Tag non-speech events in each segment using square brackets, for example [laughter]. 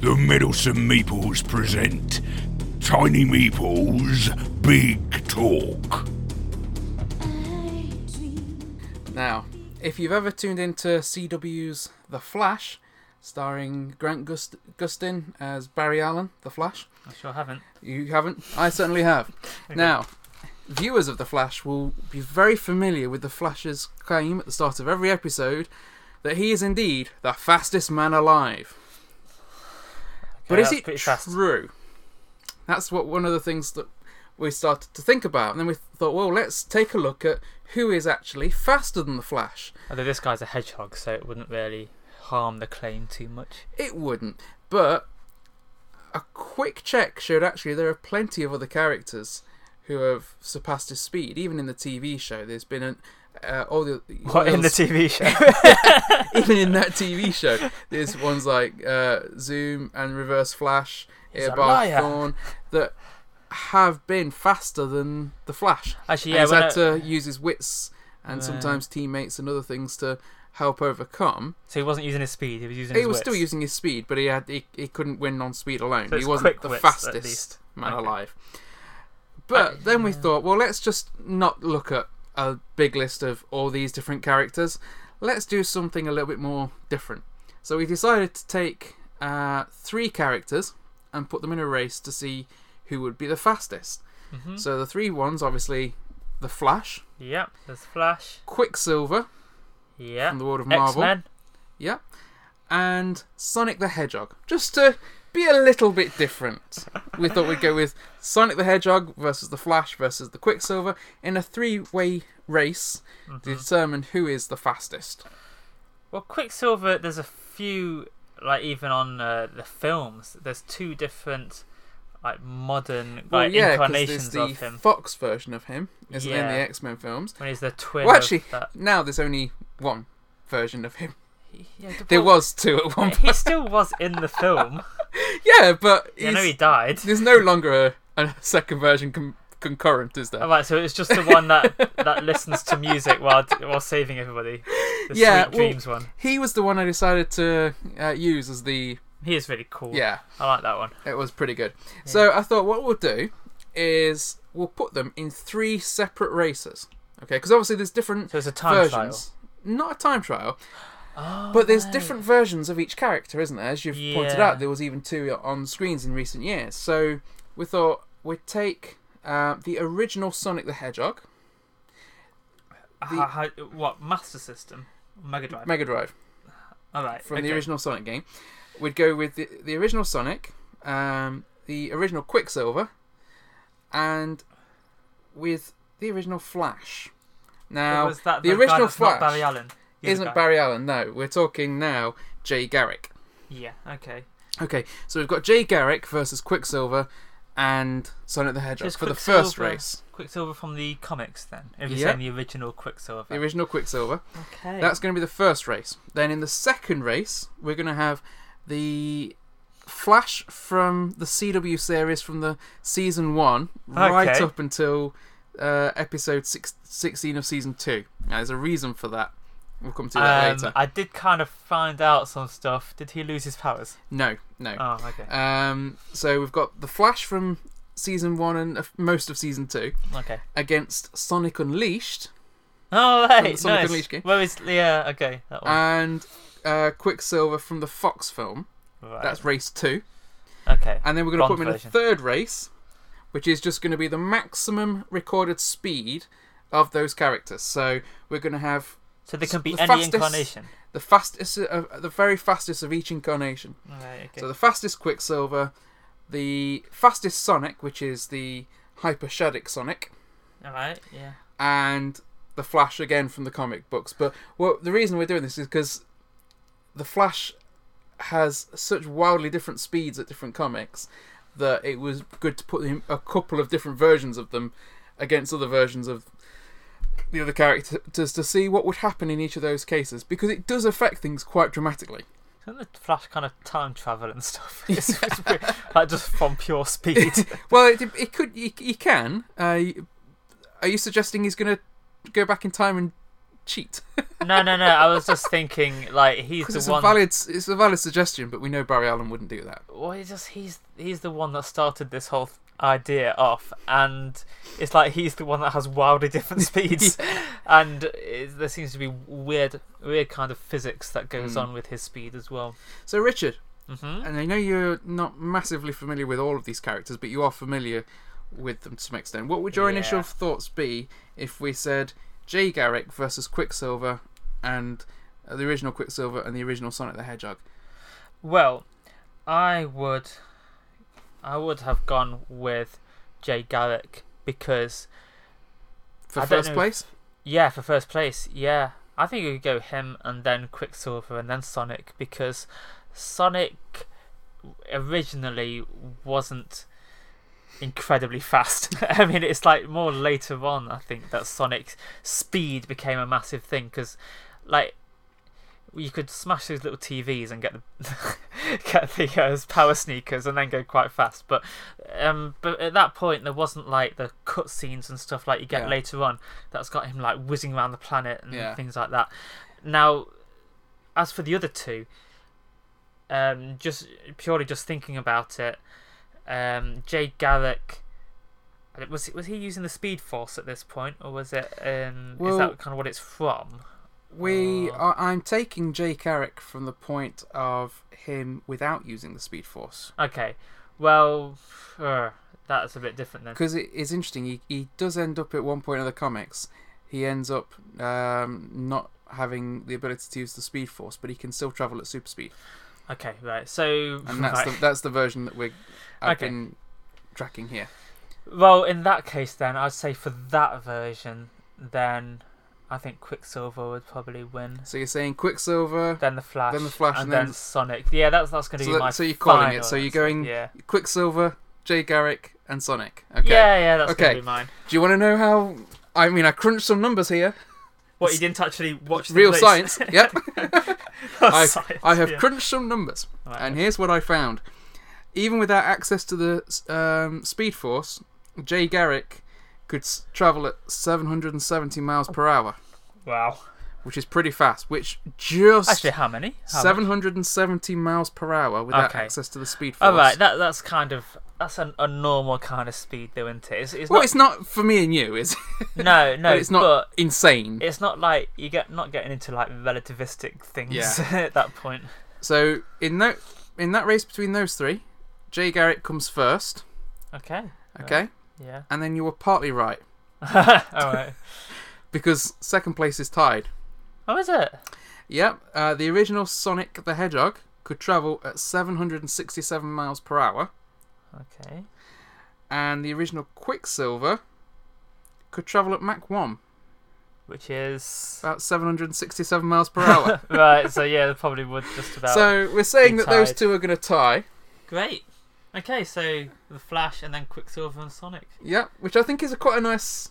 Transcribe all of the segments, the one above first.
The Meddlesome Meeples present Tiny Meeples Big Talk. Now, if you've ever tuned into CW's The Flash, starring Grant Gust- Gustin as Barry Allen, The Flash, I sure haven't. you haven't? I certainly have. Now, viewers of The Flash will be very familiar with The Flash's claim at the start of every episode that he is indeed the fastest man alive. But Okay, is it pretty fast. true? That's what one of the things that we started to think about, and then we thought, well, let's take a look at who is actually faster than the Flash. Although this guy's a hedgehog, so it wouldn't really harm the claim too much. It wouldn't, but a quick check showed actually there are plenty of other characters who have surpassed his speed. Even in the TV show, there's been an uh, all the What in the TV [laughs] show? even in that TV show, there's ones like uh, Zoom and Reverse Flash, He's a Eobard liar. Thawne that have been faster than the Flash. Actually, yeah. he's had I- to use his wits and sometimes teammates and other things to help overcome. so he wasn't using his speed; he was using He was wits. still using his speed, but he had he, he couldn't win on speed alone. So he wasn't the wits, fastest man Okay. alive. But Uh, then we yeah. thought, well, let's just not look at a big list of all these different characters. Let's do something a little bit more different. So we decided to take uh, three characters and put them in a race to see who would be the fastest. Mhm. So the three ones, obviously, the Flash, Yep. There's Flash. Quicksilver Yeah. from the world of Marvel, Men. yeah, and Sonic the Hedgehog. Just to be a little bit different, we thought we'd go with Sonic the Hedgehog versus the Flash versus the Quicksilver in a three-way race to determine who is the fastest. Well, Quicksilver. There's a few, like even on uh, the films. There's two different, like modern Well, like yeah, incarnations there's the of him. Fox version of him, isn't there, in the X-Men films? When he's the twin. Well, of actually, that. now there's only one version of him. Yeah, There was two at one Point. He still was in the film. [laughs] yeah, but I know he died. there's no longer a, a second version com- concurrent, is there? Alright, so it's just the one that that [laughs] listens to music while while saving everybody. The Yeah, Sweet well- Dreams one. He was the one I decided to uh, use as the He is really cool. yeah. I like that one. It was pretty good. So I thought what we'll do is we'll put them in three separate races. Okay, because obviously there's different So it's a time versions. Not a time trial, trial. but there's right. different versions of each character, isn't there? As you've pointed out, there was even two on screens in recent years. So we thought we'd take uh, the original Sonic the Hedgehog, How- how- what Master System? Mega Drive. Mega Drive, All right. from okay. the original Sonic game. We'd go with the, the original Sonic, um, the original Quicksilver, and with the original Flash. Now, was that the the, original Flash Barry Allen? Other isn't? Barry Allen. No, we're talking now Jay Garrick. Yeah. Okay. Okay, so we've got Jay Garrick versus Quicksilver and Sonic the Hedgehog for the first Quicksilver- race. Quicksilver from the comics, then. If you're Yeah. saying the original Quicksilver. The original Quicksilver. okay. That's going to be the first race. Then in the second race, we're going to have the Flash from the CW series from the season one right Okay. up until uh, episode six, 16 of season two. Now, there's a reason for that. We'll come to that Um, later. I did kind of find out some stuff. Did he lose his powers? No, no. Oh, okay. Um, so we've got the Flash from season one and most of season two Okay. against Sonic Unleashed Oh, hey, Sonic nice. Unleashed game. Where is yeah? Okay, that one. and uh, Quicksilver from the Fox film. right. That's race two. okay. And then we're going to put them in a third race, which is just going to be the maximum recorded speed of those characters. So we're going to have So they can be the any fastest- incarnation. the fastest, uh, the very fastest of each incarnation. Right. Okay. So the fastest Quicksilver, the fastest Sonic, which is the Hyper Shaddick Sonic, All right. Yeah. and the Flash again from the comic books. But well, the reason we're doing this is because the Flash has such wildly different speeds at different comics that it was good to put a couple of different versions of them against other versions of the other characters to see what would happen in each of those cases because it does affect things quite dramatically. Isn't the Flash kind of time travel and stuff? [laughs] [laughs] It's, it's weird. like just from pure speed. [laughs] Well, it, it could, he, he can. Uh, are you suggesting he's going to go back in time and cheat. no, no, no. I was just thinking like he's the it's one. a valid, it's a valid suggestion, but we know Barry Allen wouldn't do that. Well, he's just he's he's the one that started this whole idea off, and it's like he's the one that has wildly different speeds, [laughs] and it, there seems to be weird, weird kind of physics that goes Mm. on with his speed as well. So Richard, hmm and I know you're not massively familiar with all of these characters, but you are familiar with them to some extent. What would your initial thoughts be if we said Jay Garrick versus Quicksilver and uh, the original Quicksilver and the original Sonic the Hedgehog? Well, I would, I would have gone with Jay Garrick because For I first know if- place? Yeah, for first place, yeah. I think you could go him and then Quicksilver and then Sonic because Sonic originally wasn't incredibly fast. [laughs] I mean, it's like more later on, I think, that Sonic's speed became a massive thing because, like, you could smash those little TVs and get the [laughs] get the uh, power sneakers and then go quite fast. But um, but at that point there wasn't like the cutscenes and stuff like you get Yeah. later on. That's got him like whizzing around the planet and Yeah. things like that. Now, as for the other two, um, just purely just thinking about it, um, Jay Garrick. Was he, was he using the Speed Force at this point, or was it? Um, is that kind of what it's from? We Oh. are, I'm taking Jay Garrick from the point of him without using the Speed Force. Okay, well, uh, that's a bit different then. Because it is interesting, he, he does end up at one point in the comics, he ends up um, not having the ability to use the Speed Force, but he can still travel at super speed. Okay, right. So, And that's [laughs] right. the that's the version that we're I've Okay. been tracking here. well, in that case, then I'd say for that version, then I think Quicksilver would probably win. So you're saying Quicksilver, Then the Flash, Then the Flash, and, and then, then- Sonic. Yeah, that's that's going to So be that- my. so you're calling it, so you're going- Yeah. Quicksilver, Jay Garrick, and Sonic. Okay. Yeah, yeah, that's going Okay. to be mine. Do you want to know how? I mean, I crunched some numbers here. What you didn't actually watch? the Real list. science. [laughs] Yep. [laughs] I- Science, I have yeah. crunched some numbers, Right. and here's what I found. Even without access to the um, Speed Force, Jay Garrick could s- travel at 770 miles per hour, Wow. which is pretty fast. Which just Actually, how many? How much? 770 miles per hour without Okay. access to the Speed Force. All right, that that's kind of that's an, a normal kind of speed, though, isn't it? It's, it's well, not, it's not for me and you, is it? [laughs] no, [laughs] no, it's not but insane. it's not like you get not getting into like relativistic things Yeah. [laughs] at that point. So in that in that race between those three, Jay Garrick comes first. Okay. Okay, Yeah. and then you were partly right [laughs] All right. [laughs] because second place is tied. Oh, is it? Yep, uh, the original Sonic the Hedgehog could travel at 767 miles per hour, Okay. and the original Quicksilver could travel at Mach 1, Which is about 767 miles per hour. [laughs] right. So yeah, they probably would just about. so we're saying be that those two are going to tie. Great. Okay, so the Flash and then Quicksilver and Sonic. Yep, which I think is a quite a nice,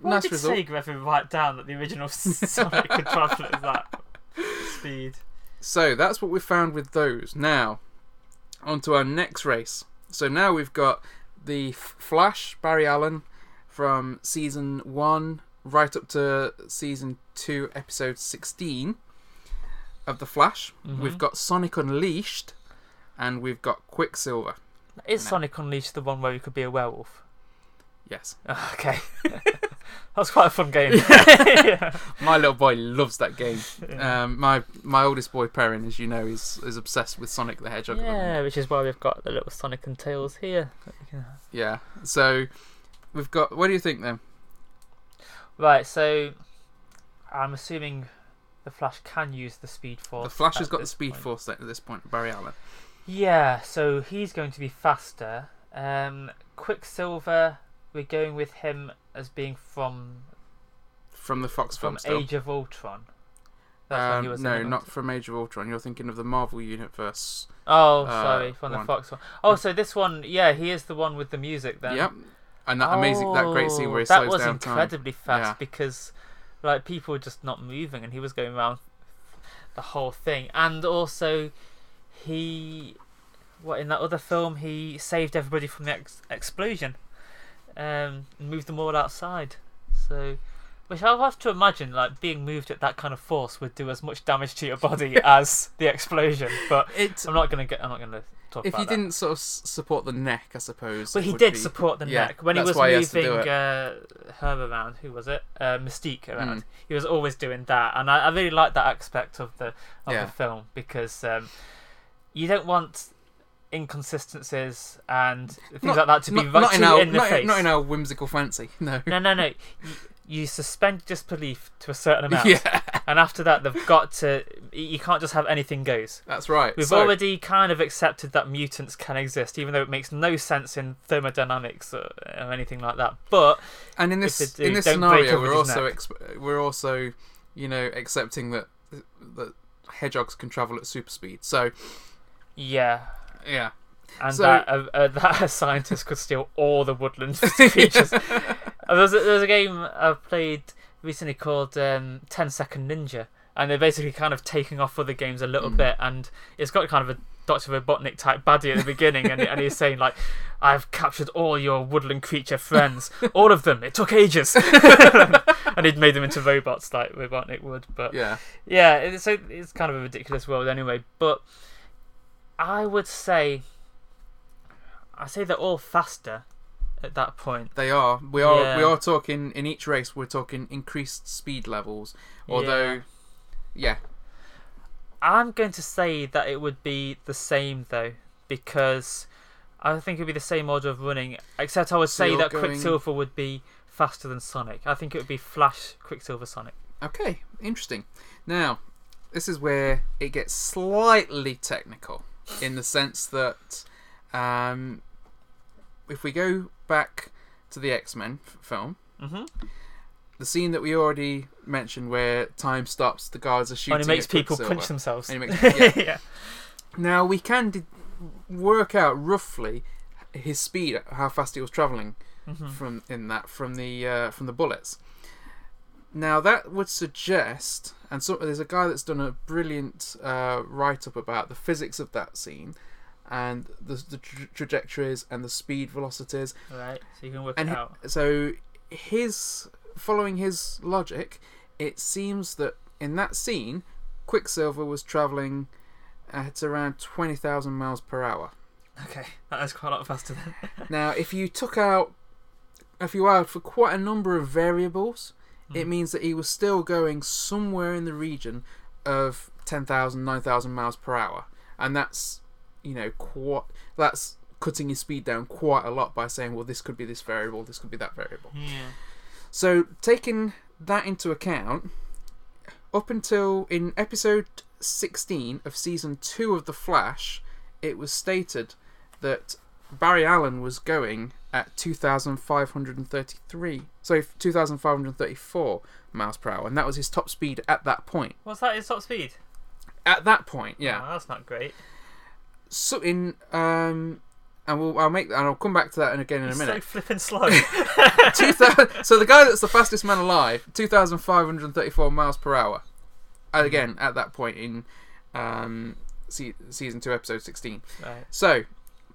Why nice did result. Sega ever write down that the original [laughs] Sonic could travel at that speed? So that's what we found with those. Now, on to our next race. So now we've got the F- Flash, Barry Allen, from season 1 right up to season 2, episode 16 of The Flash. Mhm. We've got Sonic Unleashed, and we've got Quicksilver. Is. Sonic Unleashed the one where you could be a werewolf? Yes. [laughs] Okay. [laughs] That's quite a fun game. yeah. [laughs] My little boy loves that game. Yeah. Um, my my oldest boy, Perrin, as you know, is, is obsessed with Sonic the Hedgehog. Yeah, which is why we've got the little Sonic and Tails here. Yeah. So we've got. What do you think then? Right, so I'm assuming the Flash can use the Speed Force. The Flash has got the Speed point. Force at this point, Barry Allen. Yeah, so he's going to be faster. Um, Quicksilver, we're going with him as being from From the Fox from film. Age of Ultron. That's when he Um, no, not from Age of Ultron. You're thinking of the Marvel Universe. Oh, uh, sorry, from the. Fox one. Oh, so this one, yeah, he is the one with the music then. Yep. And that amazing, that great scene where he Oh, slows down time. That was incredibly fast Yeah. because, like, people were just not moving, and he was going around the whole thing. And also, he, what in that other film, he saved everybody from the ex- explosion, um, and moved them all outside. So, Which I'll have to imagine, like being moved at that kind of force would do as much damage to your body [laughs] as the explosion. But It I'm not gonna get. I'm not gonna talk if about you that. didn't sort of support the neck, I suppose. But he did be- support the yeah, neck when he was why he has to do moving uh, her around. Who was it? Uh, Mystique around. Mm. He was always doing that, and I, I really like that aspect of the of Yeah. the film because um, you don't want inconsistencies and things Not- like that to be not, right not in our in the not, face. not in our whimsical fancy. [laughs] No. No, no, no. You, you suspend disbelief to a certain amount, yeah, and after that, they've got to. You can't just have anything goes. that's right. We've So- already kind of accepted that mutants can exist, even though it makes no sense in thermodynamics or, or anything like that. But and in this do, in this scenario, we're also exp- we're also you know accepting that that hedgehogs can travel at super speed. So yeah, yeah, and So- that uh, uh, [laughs] that a scientist could steal all the woodland [laughs] [laughs] creatures. Uh, There's a, there's a game I've played recently called um, 10 Second Ninja, and they're basically kind of taking off other games a little Mm. bit, and it's got kind of a Dr. Robotnik type baddie at the beginning, and, and he's saying, like, I've captured all your woodland creature friends, all of them, it took ages. and he'd made them into robots like Robotnik would, but yeah. yeah, it's, so it's kind of a ridiculous world anyway. But I would say, I say they're all faster at that point. They are. We are. Yeah. We are talking in each race. We're talking increased speed levels. Although, yeah, I'm going to say that it would be the same though, because I think it would be the same order of running. Except I would So say that going- Quicksilver would be faster than Sonic. I think it would be Flash, Quicksilver, Sonic. Okay, interesting. Now, this is where it gets slightly technical in the sense that um, if we go back to the X Men f- film, Mm-hmm. the scene that we already mentioned where time stops, the guards are shooting. And it makes people punch themselves. And it makes- [laughs] yeah. yeah. Now we can d- work out roughly his speed, how fast he was traveling Mhm. from in that from the uh, from the bullets. Now that would suggest, and so there's a guy that's done a brilliant uh, write up about the physics of that scene, and the, the tra- trajectories and the speed velocities, Right. So you can work and it out. so his following his logic, it seems that in that scene, Quicksilver was traveling at around twenty thousand miles per hour. Okay, that is quite a lot faster then. Now, if you took out, if you allowed for quite a number of variables, it Mhm. means that he was still going somewhere in the region of 10,000, 9,000 miles per hour. And that's, you know, quite, that's cutting his speed down quite a lot by saying, well, this could be this variable, this could be that variable. Yeah. So, taking that into account, up until in episode 16 of season 2 of The Flash, it was stated that Barry Allen was going at 2,533, sorry, 2,534 miles per hour, and that was his top speed at that point. What's that? His top speed? At that point, yeah. Oh, that's not great. So in um, and we'll I'll make that and I'll come back to that in again in a minute. so flipping slow. [laughs] [laughs] 2000, so the guy that's the fastest man alive, 2,534 miles per hour. And again, at that point in um, se- season 2, episode 16. right. So,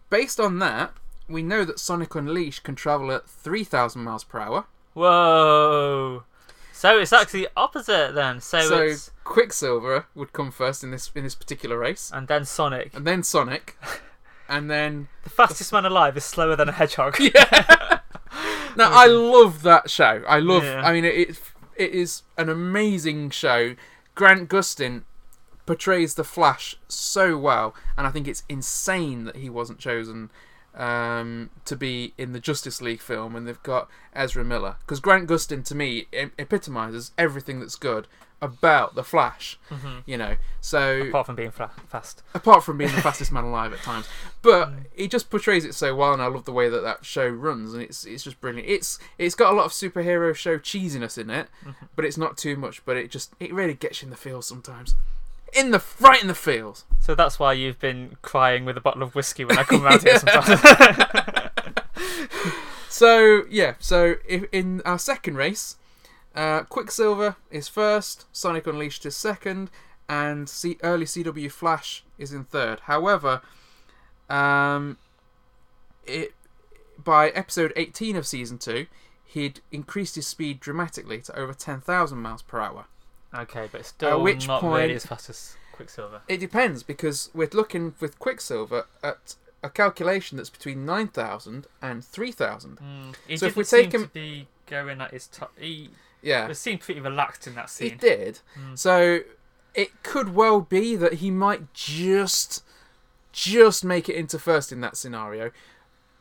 based on that, we know that Sonic Unleashed can travel at 3,000 miles per hour. Whoa. So it's actually opposite then. So, So, it's Quicksilver would come first in this in this particular race, and then Sonic. and then Sonic, [laughs] and then The fastest man alive is slower than a hedgehog. yeah. [laughs] now I love that show. I love. Yeah. I mean, it, it it is an amazing show. Grant Gustin portrays the Flash so well, and I think it's insane that he wasn't chosen um, to be in the Justice League film, and they've got Ezra Miller because Grant Gustin to me epitomizes everything that's good about the Flash. Mhm. You know, so Apart from being fra- fast. apart from being the fastest man alive at times. But he just portrays it so well, and I love the way that that show runs, and it's it's just brilliant. It's it's got a lot of superhero show cheesiness in it, Mm-hmm. but it's not too much. But it just it really gets you in the feels sometimes, in the right in the feels. So that's why you've been crying with a bottle of whiskey when I come [laughs] around here sometimes. [laughs] So yeah, so if, in our second race, uh, Quicksilver is first, Sonic Unleashed is second, and C- early CW Flash is in third. However, um, it by episode eighteen of season two, he'd increased his speed dramatically to over 10,000 miles per hour. Okay, but it's still which not point- really as fast as Quicksilver. It depends because we're looking with Quicksilver at a calculation that's between 9,000 and 3,000. Mm. So if we take him- be going at his top. He Yeah, seemed pretty relaxed in that scene. he did. Mm. So it could well be that he might just just make it into first in that scenario,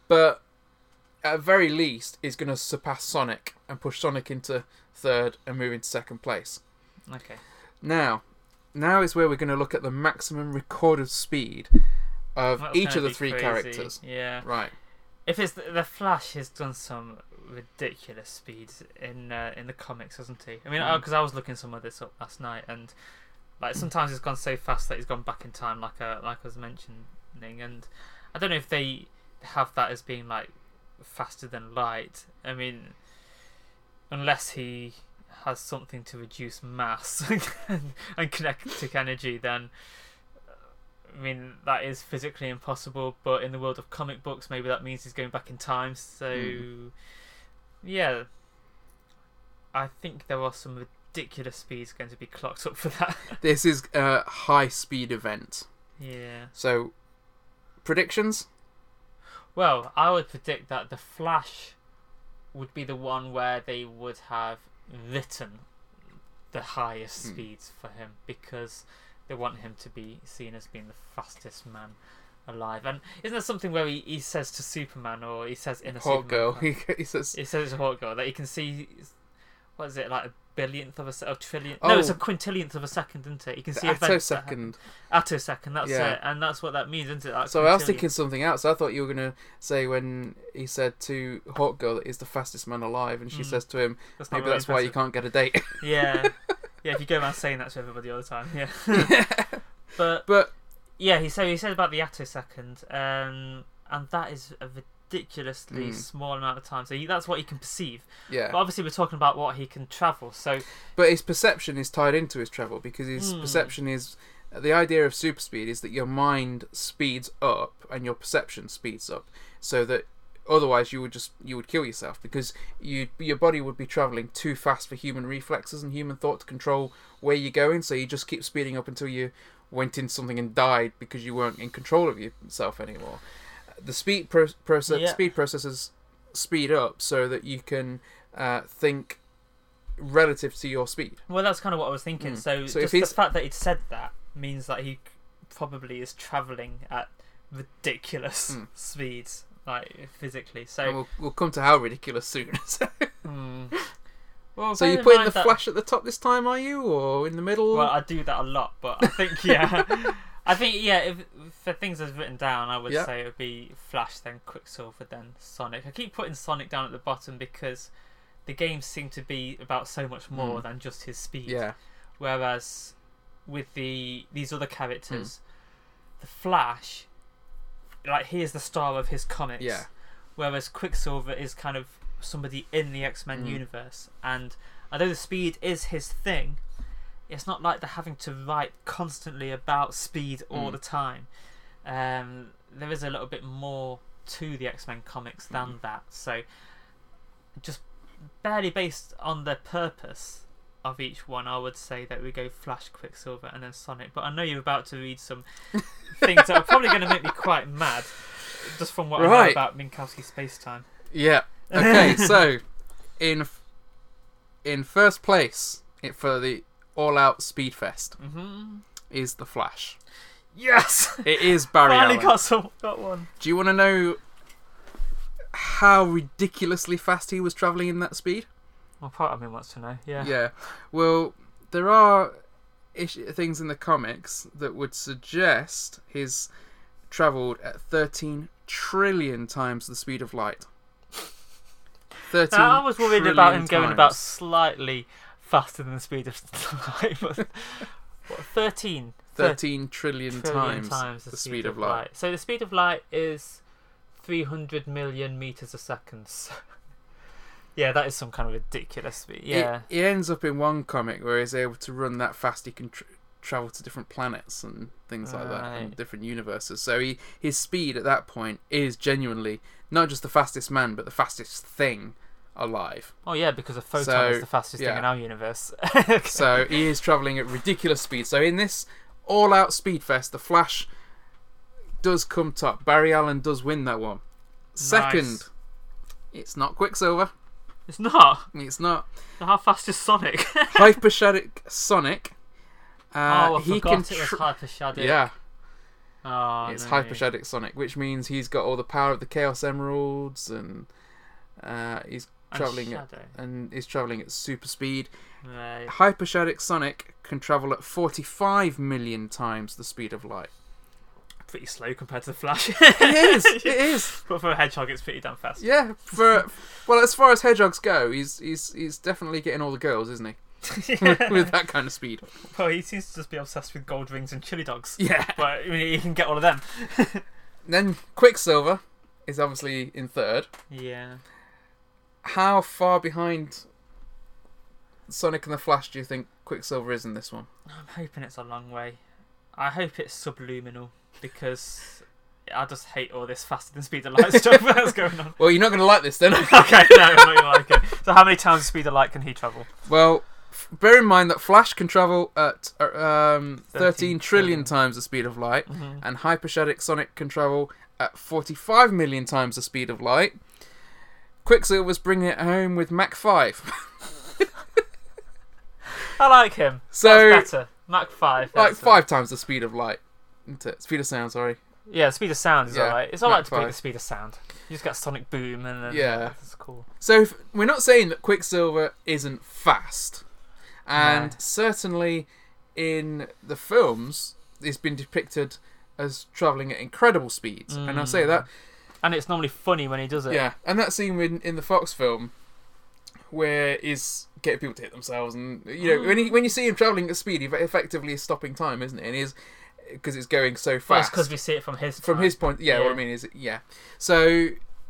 but at very least is going to surpass Sonic and push Sonic into third and move into second place. Okay. Now, now is where we're going to look at the maximum recorded speed of That's each of the three crazy. characters. Yeah. Right. If it's the, the Flash has done some ridiculous speeds in uh, in the comics, hasn't he? I mean, Mm. because I was looking some of this up last night, and like sometimes he's gone so fast that he's gone back in time, like uh, like I was mentioning, and I don't know if they have that as being like faster than light. I mean, unless he has something to reduce mass [laughs] and, kinetic energy, then I mean that is physically impossible. But in the world of comic books, maybe that means he's going back in time. So, Hmm. yeah, I think there are some ridiculous speeds going to be clocked up for that. [laughs] This is a high speed event. yeah. So, predictions? Well, I would predict that the Flash would be the one where they would have written the highest Hmm. speeds for him because they want him to be seen as being the fastest man alive. And isn't there something where he, he says to Superman or he says in a Hawk Superman Girl. He, [laughs] he says, He says a Hawk Girl that you can see. What is it like a billionth of a se- a trillion? No, it's a Oh. quintillionth of a second, isn't it? You can see events that happen- attosecond. Attosecond. That's Yeah. it, and that's what that means, isn't it? Like So I was quintillion. thinking something else. I thought you were going to say when he said to Hawk Girl that he's the fastest man alive, and she Mm. says to him, That's not maybe that's why you impressive. can't get a date. [laughs] Yeah, [laughs] yeah. If you go around saying that to everybody all the time, yeah. [laughs] but but yeah, he said he said about the attosecond, um, and that is a ridiculously Mm. small amount of time. So he, that's what he can perceive. yeah, But obviously, we're talking about what he can travel. So but his perception is tied into his travel because his Hmm. perception is the idea of super speed is that your mind speeds up and your perception speeds up, so that otherwise you would just you would kill yourself because you your body would be traveling too fast for human reflexes and human thought to control where you're going. So you just keep speeding up until you went into something and died because you weren't in control of yourself anymore. The speed pro- process Yeah. speed processes speed up so that you can uh, think relative to your speed. Well, that's kind of what I was thinking. Mm. So, So just the fact that he'd said that means that he probably is traveling at ridiculous Mm. speeds, like physically. So, we'll, we'll come to how ridiculous soon. [laughs] mm. well, so bear you in putting the that- flash at the top this time, are you, or in the middle? Well, I do that a lot, but I think yeah, [laughs] I think yeah. If for things as written down, I would Yeah. say it would be Flash, then Quicksilver, then Sonic. I keep putting Sonic down at the bottom because the games seem to be about so much more Mm. than just his speed. yeah, Whereas with the these other characters, Hmm. the Flash, like he is the star of his comics. Yeah. Whereas Quicksilver is kind of somebody in the X Men Mm. universe, and although the speed is his thing, it's not like they're having to write constantly about speed all Mm. the time. Um, there is a little bit more to the X Men comics than Mm. that. So, just barely based on the purpose of each one, I would say that we go Flash, Quicksilver, and then Sonic. But I know you're about to read some [laughs] things that are probably going to make me quite mad, just from what I know about Minkowski space time. yeah. Okay, [laughs] so in in first place for the All Out Speed Fest hmm is the Flash. Yes, It is Barry [laughs] finally Allen. got some, got one. Do you want to know how ridiculously fast he was traveling in that speed? Well, part of me wants to know. Yeah. Yeah. Well, there are ish- things in the comics that would suggest he's travelled at 13 trillion times the speed of light. 13 Now, I was worried about him going about slightly faster than the speed of [laughs] light. but what, 13? 13 trillion, trillion times, the speed of light. So the speed of light is 300 million meters a second. So- [laughs] yeah, that is some kind of ridiculous speed. Yeah. It, it ends up in one comic where he's able to run that fast. He can tr- travel to different planets and things like that, and different universes. So he his speed at that point is genuinely not just the fastest man, but the fastest thing alive. Oh yeah, because a photon So, is the fastest yeah. thing in our universe. [laughs] So he is traveling at ridiculous speed. So in this all-out speed fest, the Flash does come top. Barry Allen does win that one. Second, Nice. it's not Quicksilver. it's not. It's not How fast is Sonic? [laughs] Hypershadow Sonic. Uh, oh, I he forgot can it was tr- Hyper Shadow. yeah, Oh, it's no. Hypershadow Sonic, which means he's got all the power of the Chaos Emeralds, and uh, he's traveling at and is traveling at super speed. Right. Hypershadow Sonic can travel at 45 million times the speed of light. Pretty slow compared to the Flash. It is. It [laughs] is. but for a hedgehog, it's pretty damn fast. Yeah. For well, as far as hedgehogs go, he's he's he's definitely getting all the girls, isn't he? [laughs] [laughs] With that kind of speed. Well, he seems to just be obsessed with gold rings and chili dogs. Yeah. But I mean, he can get all of them. Then Quicksilver is obviously in third. Yeah. How far behind Sonic and the Flash do you think Quicksilver is in this one? I'm hoping it's a long way. I hope it's subluminal because I just hate all this faster than speed of light [laughs] stuff that's going on. Well, you're not going to like this then. [laughs] okay, no, I'm not gonna like it. So, how many times the speed of light can he travel? well, f- bear in mind that Flash can travel at uh, um, 13 13 trillion times the speed of light. Mm-hmm. and Hypershadow Sonic can travel at 45 million times the speed of light. Quicksilver's bringing it home with Mach 5. [laughs] I like him. So, That's better. Mach 5. like that's it. five times the speed of light. Isn't it? Speed of sound, sorry. Yeah, speed of sound is Yeah, alright. It's alright to beat the speed of sound. You just get sonic boom and then. Yeah. That's cool. So, if, we're not saying that Quicksilver isn't fast. And No. certainly in the films, it's been depicted as travelling at incredible speeds. And I say Mm. that And it's normally funny when he does it. Yeah, and that scene in, in the Fox film where he's getting people to hit themselves, and you know [gasps] when he, when you see him traveling at speed, he effectively is stopping time, isn't it? And he's because it's going so fast. because we see it from his. from time. his point, yeah, What I mean is, yeah. So,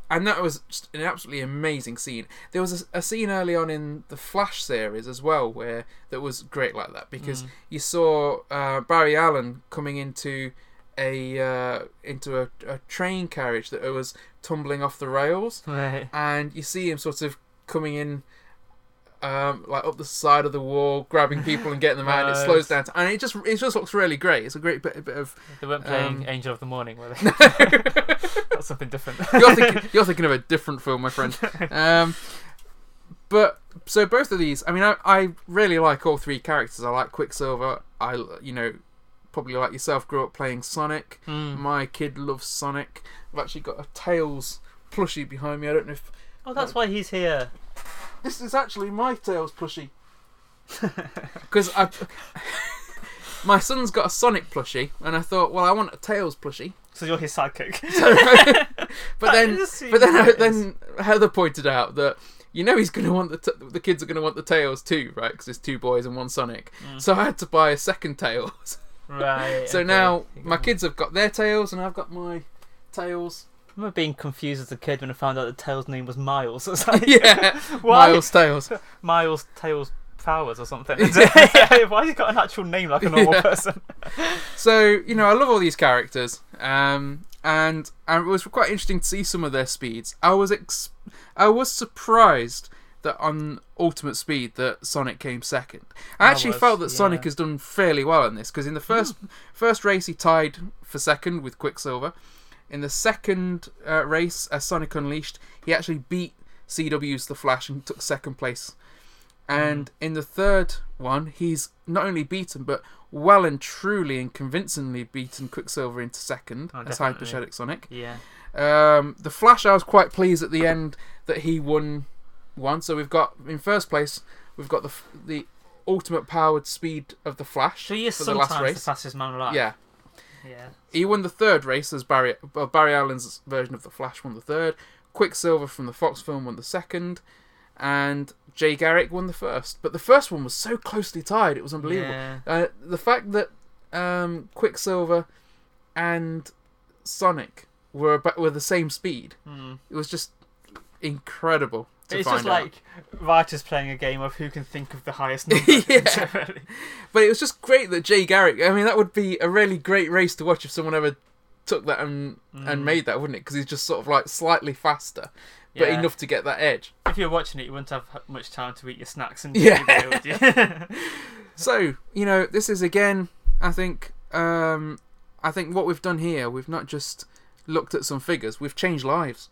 and that was just an absolutely amazing scene. There was a, a scene early on in the Flash series as well where that was great like that because Mm. you saw uh, Barry Allen coming into a uh, into a, a train carriage that was tumbling off the rails Right. and you see him sort of coming in um, like up the side of the wall, grabbing people and getting them out. And it [laughs] slows down, and it just it just looks really great. It's a great bit, bit of. They weren't playing Um, Angel of the Morning, were they? [laughs] That's something different. [laughs] You're thinking, you're thinking of a different film, my friend. Um, but so both of these, I mean, I, I really like all three characters. I like Quicksilver. I you know probably like yourself grew up playing Sonic. Mm. My kid loves Sonic. I've actually got a Tails plushie behind me. I don't know if Oh, that's why he's here. This is actually my Tails plushie. [laughs] Because I, [laughs] my son's got a Sonic plushie, and I thought, well, I want a Tails plushie. So you're his sidekick. [laughs] but then, but then, seems then Heather pointed out that you know he's going to want the t- the kids are going to want the Tails too, right? Because there's two boys and one Sonic. Mm. So I had to buy a second Tails. Right. so okay. now my kids have got their Tails, and I've got my Tails. I remember being confused as a kid when I found out the Tails' name was Miles. [laughs] It's [laughs] like, yeah, [laughs] Why? Miles Tails. Miles Tails Powers or something. Yeah, Why has he got an actual name like a normal Yeah. person? So you know, I love all these characters, um, and and it was quite interesting to see some of their speeds. I was ex- I was surprised that on Ultimate Speed that Sonic came second. I I actually was, felt that Sonic has done fairly well in this because in the first first race he tied for second with Quicksilver. In the second uh, race, as Sonic Unleashed, he actually beat CW's The Flash and took second place. And in the third one, he's not only beaten, but well and truly and convincingly beaten Quicksilver into second Oh, as definitely. Sonic. Yeah. Um, the Flash, I was quite pleased at the end that he won one. So we've got in first place, we've got the the ultimate powered speed of the Flash So he is for the last sometimes the fastest man alive. Yeah, Yeah. he won the third race as Barry Barry Allen's version of the Flash won the third. Quicksilver from the Fox film won the second, and Jay Garrick won the first. But the first one was so closely tied; it was unbelievable. Yeah. Uh, the fact that um, Quicksilver and Sonic were about, were the same speed, Mm. it was just incredible. It's just out. like writers playing a game of who can think of the highest [laughs] number. Yeah. But it was just great that Jay Garrick. I mean, that would be a really great race to watch if someone ever took that and Mm. and made that, wouldn't it? Because he's just sort of like slightly faster. but Yeah. enough to get that edge. If you're watching it, you wouldn't have much time to eat your snacks and Yeah. Would you? [laughs] [laughs] So you know, this is again. I think. Um, I think what we've done here, we've not just looked at some figures. We've changed lives.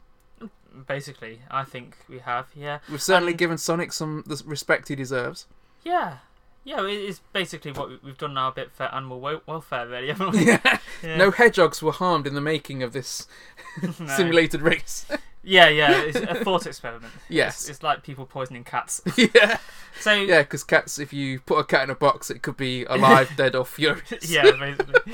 Basically, I think we have. Yeah. We've certainly And- given Sonic some the respect he deserves. Yeah. Yeah, it is basically what we- we've done now a bit for animal wel- welfare, really, haven't we? Yeah. [laughs] Yeah. No hedgehogs were harmed in the making of this [laughs] [laughs] No. simulated race. Yeah, yeah, it's a thought experiment. Yes. It's, it's like people poisoning cats. yeah. So, Yeah, because cats, if you put a cat in a box, it could be alive, dead, or furious. yeah, basically.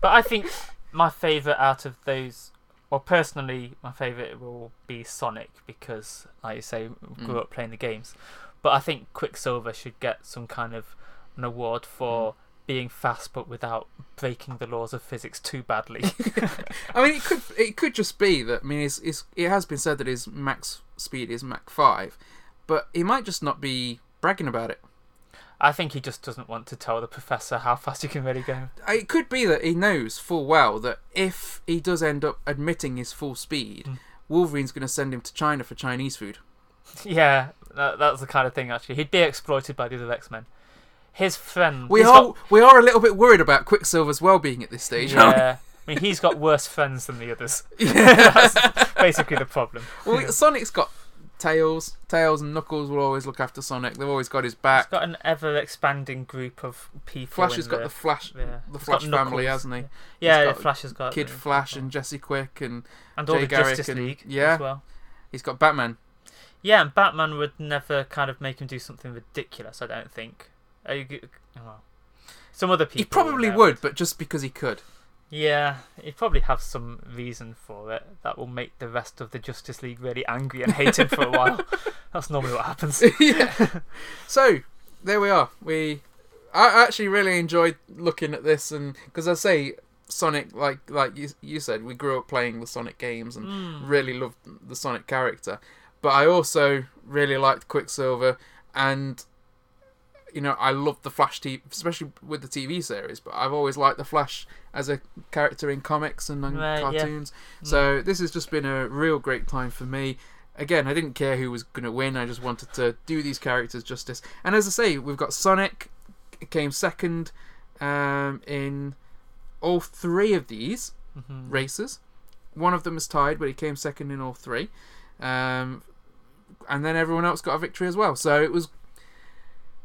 but I think my favourite out of those, or personally, my favourite will be Sonic because, like you say, grew Mm. up playing the games. But I think Quicksilver should get some kind of an award for Mm. being fast but without breaking the laws of physics too badly. [laughs] I mean, it could it could just be that. I mean, it's, it's, it has been said that his max speed is Mach five, but he might just not be bragging about it. I think he just doesn't want to tell the professor how fast he can really go. It could be that he knows full well that if he does end up admitting his full speed, Mm. Wolverine's going to send him to China for Chinese food. [laughs] Yeah, that, that's the kind of thing. Actually, he'd be exploited by the other X Men. His friend. We are got- we are a little bit worried about Quicksilver's well-being at this stage. aren't we? Yeah, I mean, he's got worse friends than the others. [laughs] Yeah. [laughs] That's basically the problem. well, Sonic's got Tails. Tails and Knuckles will always look after Sonic. They've always got his back. He's got an ever-expanding group of people. Flash has got the Flash, yeah. the Flash family, Knuckles. hasn't he? Yeah, got Flash has got Kid Flash and Jesse Quick, and and all Jay the Garrick Justice and- League yeah. as well. he's got Batman. Yeah, and Batman would never kind of make him do something ridiculous. I don't think. Are you, well, some other people. He probably would, but just because he could. Yeah, he'd probably have some reason for it that will make the rest of the Justice League really angry and hate him for a while. [laughs] That's normally what happens. [laughs] yeah. So there we are. We I actually really enjoyed looking at this, and because I say Sonic, like like you you said, we grew up playing the Sonic games and Mm. really loved the Sonic character, but I also really liked Quicksilver, and you know I love the Flash TV, especially with the TV series. But I've always liked the Flash as a character in comics and on Right, cartoons. Mm. So this has just been a real great time for me. Again, I didn't care who was going to win. I just wanted to do these characters justice. And as I say, we've got Sonic came second um, in all three of these Mhm. races. One of them is tied, but he came second in all three. Um, and then everyone else got a victory as well. So it was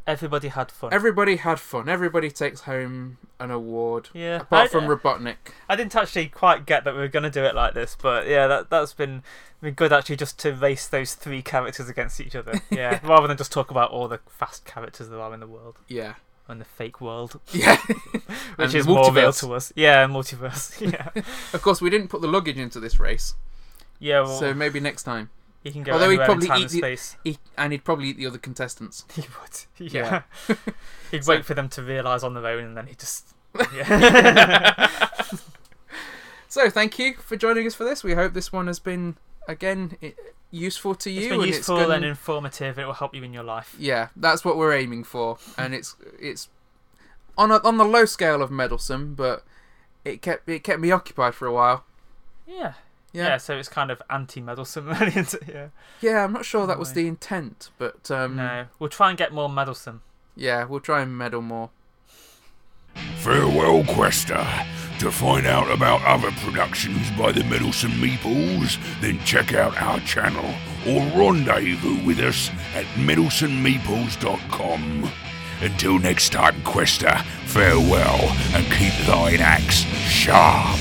Everybody had fun. everybody had fun. Everybody takes home an award, yeah, apart I, from uh, Robotnik. I didn't actually quite get that we were going to do it like this, but yeah, that that's been been good actually just to race those three characters against each other. [laughs] Yeah, rather than just talk about all the fast characters there are in the world Yeah, and the fake world, yeah. [laughs] [laughs] which is more real to us. Yeah, multiverse. Yeah, Of course, we didn't put the luggage into this race, yeah. Well, so maybe next time. He can go although he'd probably in time eat and the- space. He, and he'd probably eat the other contestants. [laughs] He would. Yeah. [laughs] He'd wait for them to realise on their own, and then he'd just. [laughs] Yeah. So thank you for joining us for this. We hope this one has been again i- useful to you. it's been and useful it's gonna- and informative. It will help you in your life. yeah, that's what we're aiming for, and it's it's on a, on the low scale of meddlesome, but it kept it kept me occupied for a while. Yeah. Yeah, Yeah. so it's kind of anti-meddlesome. [laughs] really, isn't it? yeah. yeah. I'm not sure that was the intent, but um, no, we'll try and get more meddlesome. yeah, we'll try and meddle more. Farewell, Quester. To find out about other productions by the Meddlesome Meeples, then check out our channel or rendezvous with us at meddlesomemeeples.com. Until next time, Quester, farewell and keep thine axe sharp.